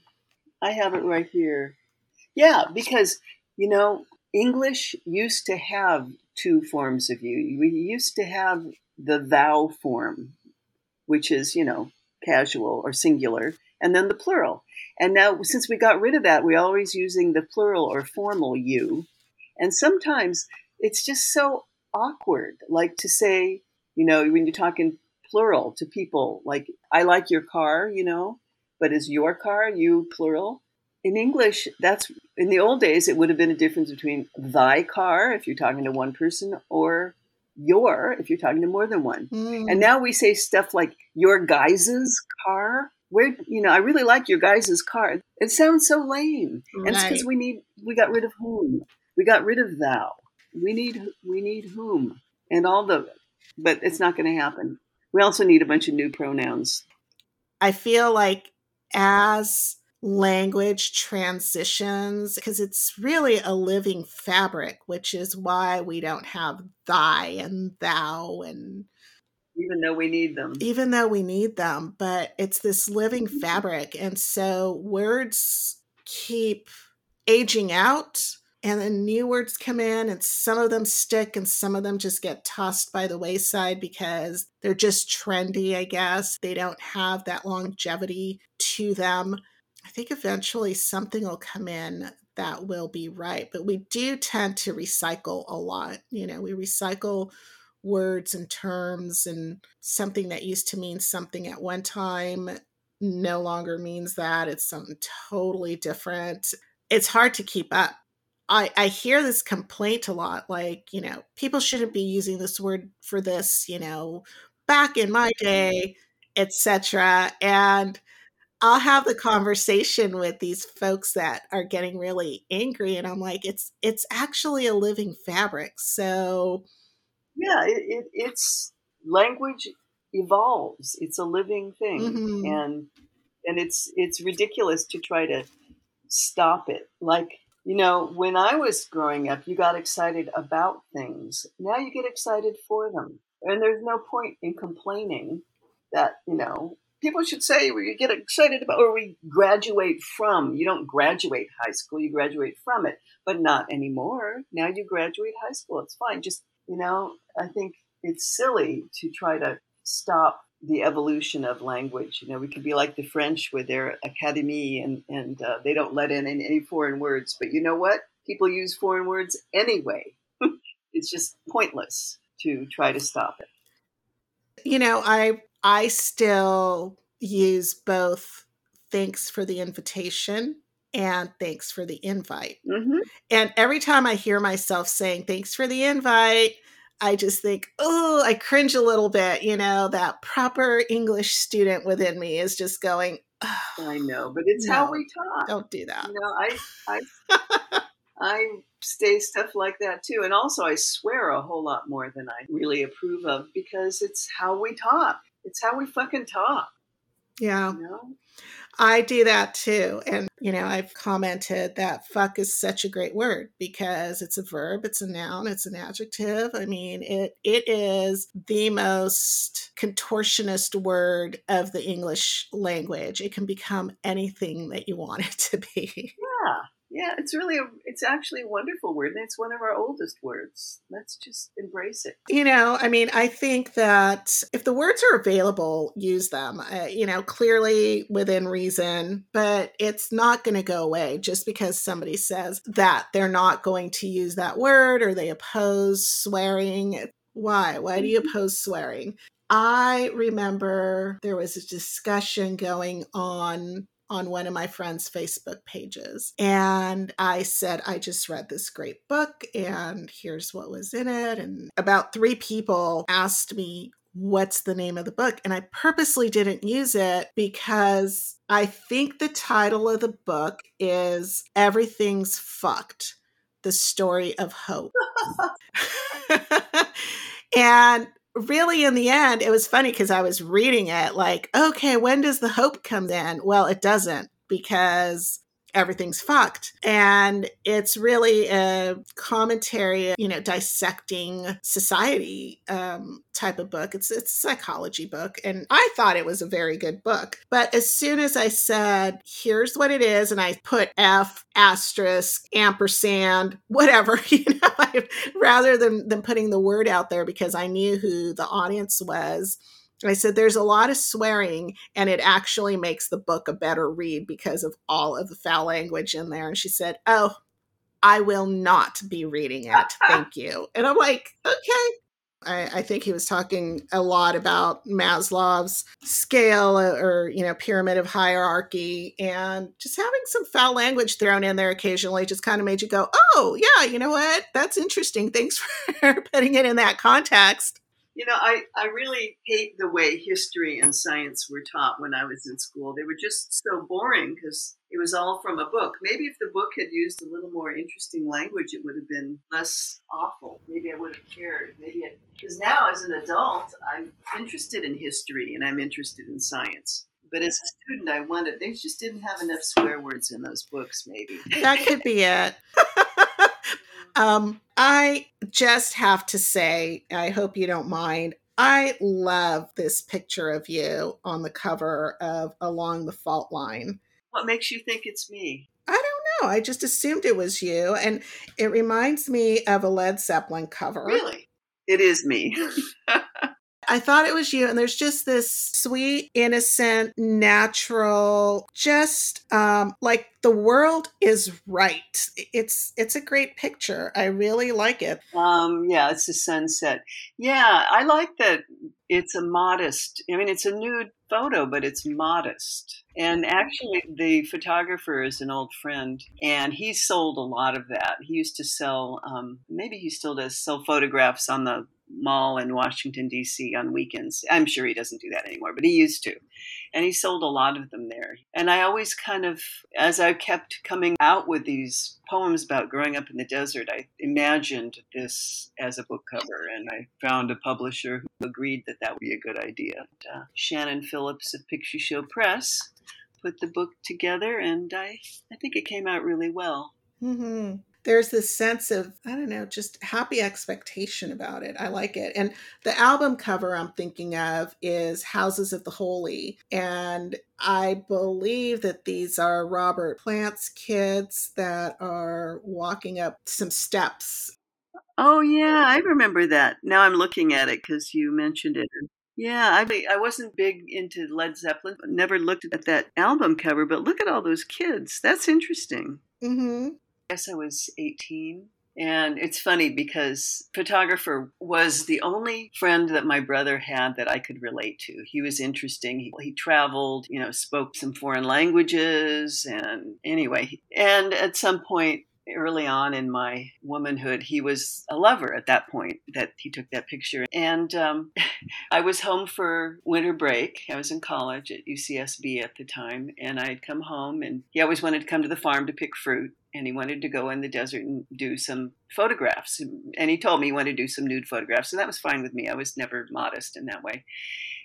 I have it right here. Yeah, because, you know, English used to have two forms of you. We used to have the thou form, which is, you know, casual or singular, and then the plural. And now, since we got rid of that, we're always using the plural or formal you. And sometimes it's just so awkward, like to say, you know, when you're talking plural to people, like, I like your car, you know, but is your car you plural? In English, that's in the old days, it would have been a difference between thy car, if you're talking to one person, or your, if you're talking to more than one. Mm. And now we say stuff like your guys's car where you know i really like your guys' car. It sounds so lame. And it's because we need we got rid of whom? We got rid of thou we need we need whom? And all the but it's not going to happen. We also need a bunch of new pronouns. I feel like as language transitions because it's really a living fabric which is why we don't have thy and thou and even though we need them. Even though we need them, but it's this living mm-hmm. fabric. And so words keep aging out and then new words come in and some of them stick and some of them just get tossed by the wayside because they're just trendy i guess they don't have that longevity to them i think eventually something will come in that will be right but we do tend to recycle a lot you know we recycle words and terms and something that used to mean something at one time no longer means that. It's something totally different. It's hard to keep up. I, I hear this complaint a lot like you know people shouldn't be using this word for this you know back in my day etc and i'll have the conversation with these folks that are getting really angry and i'm like it's it's actually a living fabric. So yeah, it, it, it's language evolves. It's a living thing, mm-hmm. and and it's it's ridiculous to try to stop it. Like you know, when I was growing up, you got excited about things. Now you get excited for them, and there's no point in complaining that you know people should say we get excited about or we graduate from. You don't graduate high school, you graduate from it, but not anymore. Now you graduate high school. It's fine. Just you know, I think it's silly to try to stop the evolution of language. You know, we could be like the French with their academy and, and uh, they don't let in any foreign words. But you know what? People use foreign words anyway. it's just pointless to try to stop it. You know, I I still use both thanks for the invitation and thanks for the invite. Mm-hmm. And every time I hear myself saying thanks for the invite, I just think, oh, I cringe a little bit. You know, that proper English student within me is just going, oh, I know, but it's no, how we talk. Don't do that. You know, I, I, I say stuff like that too. And also, I swear a whole lot more than I really approve of because it's how we talk. It's how we fucking talk. Yeah. You know? I do that too. And, you know, I've commented that fuck is such a great word because it's a verb, it's a noun, it's an adjective. I mean, it it is the most contortionist word of the English language. It can become anything that you want it to be. Yeah. Yeah, it's really a, it's actually a wonderful word, and it's one of our oldest words. Let's just embrace it. You know, I mean, I think that if the words are available, use them. Uh, you know, clearly within reason, but it's not going to go away just because somebody says that they're not going to use that word or they oppose swearing. Why? Why do you mm-hmm. oppose swearing? I remember there was a discussion going on on one of my friend's Facebook pages. And I said, I just read this great book and here's what was in it. And about three people asked me what's the name of the book? And I purposely didn't use it because I think the title of the book is Everything's Fucked The Story of Hope. and really, in the end, it was funny because I was reading it like, okay, when does the hope come in? Well, it doesn't because everything's fucked. And it's really a commentary, you know, dissecting society um, type of book. It's, it's a psychology book. And I thought it was a very good book. But as soon as I said, here's what it is, and I put F asterisk, ampersand, whatever, you know, I, rather than, than putting the word out there because I knew who the audience was I said, there's a lot of swearing, and it actually makes the book a better read because of all of the foul language in there. And she said, Oh, I will not be reading it. Thank you. And I'm like, Okay. I, I, think he was talking a lot about Maslow's scale uh, or, you know, pyramid of hierarchy and just having some foul language thrown in there occasionally just kind of made you go, oh, yeah, you know what? That's interesting. Thanks for putting it in that context. You know, I, I really hate the way history and science were taught when I was in school. They were just so boring because it was all from a book. Maybe if the book had used a little more interesting language, it would have been less awful. Maybe I would have cared. Maybe because now as an adult, I'm interested in history and I'm interested in science. But as a student, I wanted they just didn't have enough swear words in those books. Maybe that could be it. Um, I just have to say, I hope you don't mind. I love this picture of you on the cover of Along the Fault Line. What makes you think it's me? I don't know. I just assumed it was you. And it reminds me of a Led Zeppelin cover. Really? It is me. I thought it was you. And there's just this sweet, innocent, natural, just um, like the world is right. It's it's a great picture. I really like it. Um, yeah, it's a sunset. Yeah, I like that. It's a modest. I mean, it's a nude photo, but it's modest. And actually, the photographer is an old friend, and he sold a lot of that. He used to sell. Um, maybe he still does sell photographs on the mall in Washington, D.C. on weekends. I'm sure he doesn't do that anymore, but he used to. And he sold a lot of them there. And I always kind of, as I kept coming out with these poems about growing up in the desert, I imagined this as a book cover. And I found a publisher who agreed that that would be a good idea. Uh, Shannon Phillips of Picture Show Press put the book together, and I, I think it came out really well. Mm-hmm there's this sense of i don't know just happy expectation about it i like it and the album cover i'm thinking of is houses of the holy and i believe that these are robert plant's kids that are walking up some steps oh yeah i remember that now i'm looking at it because you mentioned it yeah, I I wasn't big into Led Zeppelin. Never looked at that album cover, but look at all those kids. That's interesting. Mm-hmm guess I was 18. And it's funny because photographer was the only friend that my brother had that I could relate to. He was interesting. He, he traveled, you know, spoke some foreign languages and anyway. And at some point early on in my womanhood, he was a lover at that point that he took that picture. And um, I was home for winter break. I was in college at UCSB at the time, and I'd come home, and he always wanted to come to the farm to pick fruit and he wanted to go in the desert and do some photographs. And he told me he wanted to do some nude photographs, and that was fine with me. I was never modest in that way.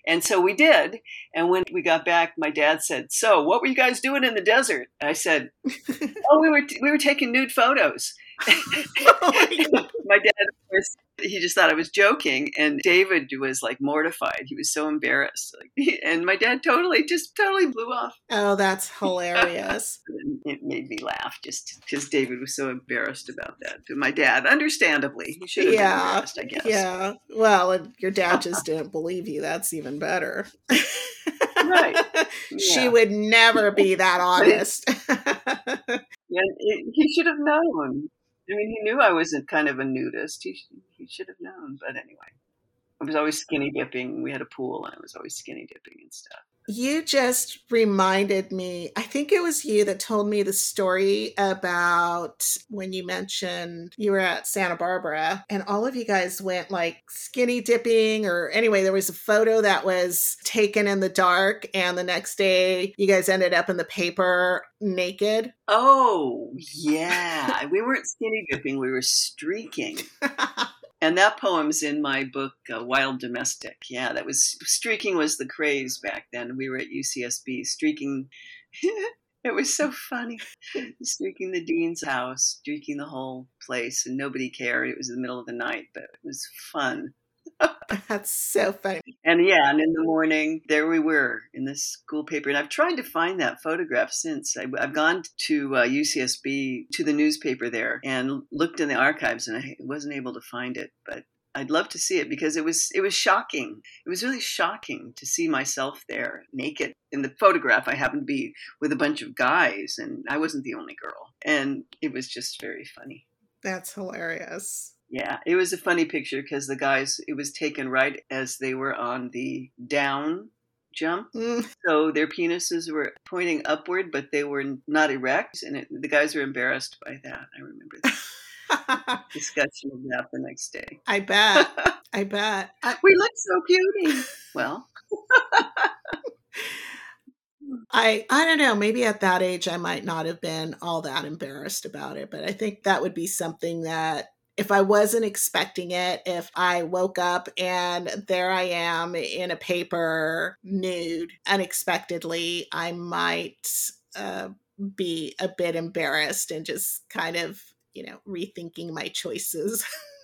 And so we did. And when we got back, my dad said, "So, what were you guys doing in the desert?" I said, "Oh, we were t- we were taking nude photos." oh my, my dad, of course, he just thought I was joking. And David was like mortified. He was so embarrassed. and my dad totally, just totally blew off. Oh, that's hilarious. it made me laugh just because David was so embarrassed about that. To my dad, understandably, he should have yeah, been embarrassed, I guess. Yeah. Well, your dad just didn't believe you. That's even better. right. Yeah. She would never be that honest. yeah, it, he should have known. I mean, he knew I was a kind of a nudist. He he should have known, but anyway. I was always skinny dipping. We had a pool, and I was always skinny dipping and stuff. You just reminded me, I think it was you that told me the story about when you mentioned you were at Santa Barbara and all of you guys went like skinny dipping, or anyway, there was a photo that was taken in the dark, and the next day you guys ended up in the paper naked. Oh, yeah. we weren't skinny dipping, we were streaking. and that poem's in my book uh, wild domestic. Yeah that was streaking was the craze back then. We were at ucsb streaking. It was so funny. Streaking the dean's house streaking the whole place and nobody cared. It was the middle of the night but it was fun That's so funny. And yeah, and in the morning, there we were in the school paper. And I've tried to find that photograph since. I, have gone to uh, UCSB, to the newspaper there, and looked in the archives, and I wasn't able to find it. But I'd love to see it because it was it was shocking. It was really shocking to see myself there naked. In the photograph, I happened to be with a bunch of guys, and I wasn't the only girl. And it was just very funny. That's hilarious. Yeah, it was a funny picture because the guys, it was taken right as they were on the down jump. Mm. So their penises were pointing upward, but they were not erect. And it, the guys were embarrassed by that. I remember that. discussion of that the next day. I bet. I bet. I, we look so beauty. Well. I I don't know, maybe at that age I might not have been all that embarrassed about it, but I think that would be something that if I wasn't expecting it, if I woke up and there I am in a paper nude unexpectedly, I might uh, be a bit embarrassed and just kind of, you know, rethinking my choices.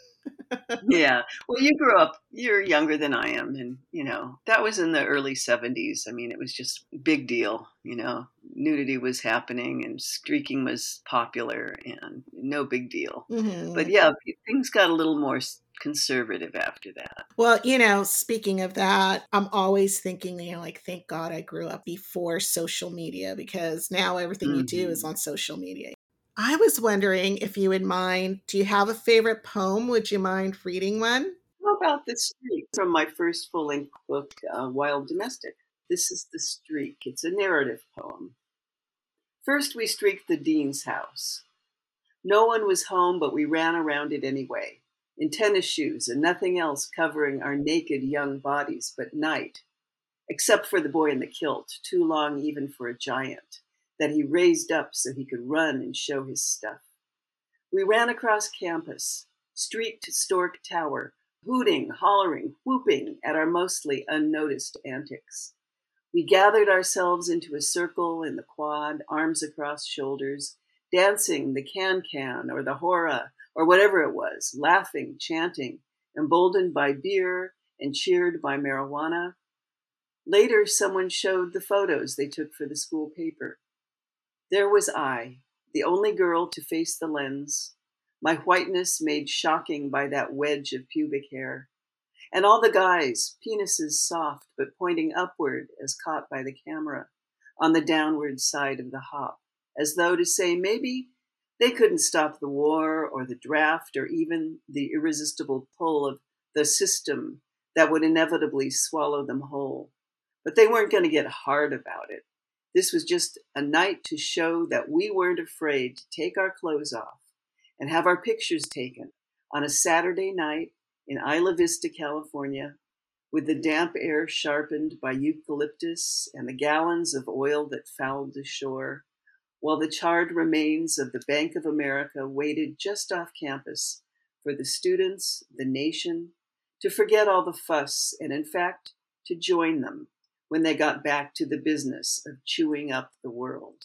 yeah. Well, you grew up, you're younger than I am. And, you know, that was in the early 70s. I mean, it was just big deal, you know, nudity was happening and streaking was popular and no big deal. Mm-hmm. But yeah, things got a little more conservative after that. Well, you know, speaking of that, I'm always thinking, you know, like, thank God I grew up before social media because now everything mm-hmm. you do is mm-hmm. on social media. I was wondering if you would mind. Do you have a favorite poem? Would you mind reading one? How about The Streak from my first full length book, uh, Wild Domestic? This is The Streak. It's a narrative poem. First, we streaked the dean's house. No one was home, but we ran around it anyway, in tennis shoes and nothing else covering our naked young bodies but night, except for the boy in the kilt, too long even for a giant that he raised up so he could run and show his stuff. We ran across campus, streaked Storke Tower, hooting, hollering, whooping at our mostly unnoticed antics. We gathered ourselves into a circle in the quad, arms across shoulders, dancing the can can or the hora or whatever it was, laughing, chanting, emboldened by beer and cheered by marijuana. Later, someone showed the photos they took for the school paper. There was I, the only girl to face the lens, my whiteness made shocking by that wedge of pubic hair. And all the guys, penises soft but pointing upward as caught by the camera, on the downward side of the hop, as though to say maybe they couldn't stop the war or the draft or even the irresistible pull of the system that would inevitably swallow them whole. But they weren't going to get hard about it. This was just a night to show that we weren't afraid to take our clothes off and have our pictures taken on a Saturday night in Isla Vista, California, with the damp air sharpened by eucalyptus and the gallons of oil that fouled the shore, while the charred remains of the Bank of America waited just off campus for the students, the nation, to forget all the fuss and, in fact, to join them when they got back to the business of chewing up the world.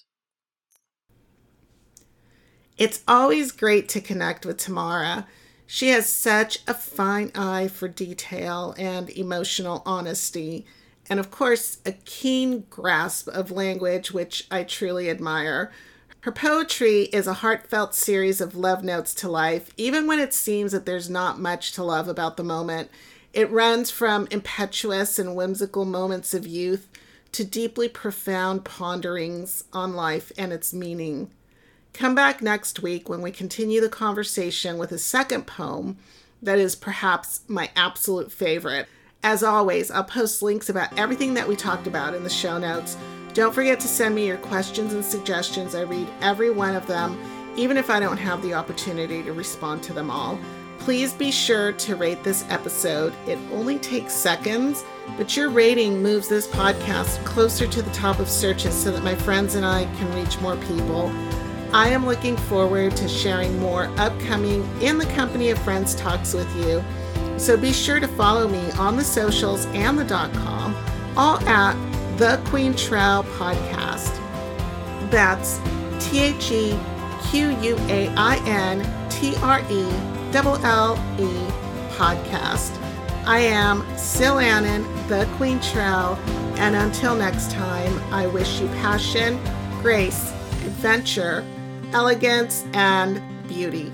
It's always great to connect with Tamara. She has such a fine eye for detail and emotional honesty, and of course, a keen grasp of language, which I truly admire. Her poetry is a heartfelt series of love notes to life, even when it seems that there's not much to love about the moment. It runs from impetuous and whimsical moments of youth to deeply profound ponderings on life and its meaning. Come back next week when we continue the conversation with a second poem that is perhaps my absolute favorite. As always, I'll post links about everything that we talked about in the show notes. Don't forget to send me your questions and suggestions. I read every one of them, even if I don't have the opportunity to respond to them all. Please be sure to rate this episode. It only takes seconds, but your rating moves this podcast closer to the top of searches so that my friends and I can reach more people. I am looking forward to sharing more upcoming In the Company of Friends talks with you. So be sure to follow me on the socials and the dot com, all at the Quaintrelle Podcast. That's T H E Q U A I N T R E double L E podcast. I am Sil Annan, the Quaintrelle, and until next time, I wish you passion, grace, adventure, elegance, and beauty.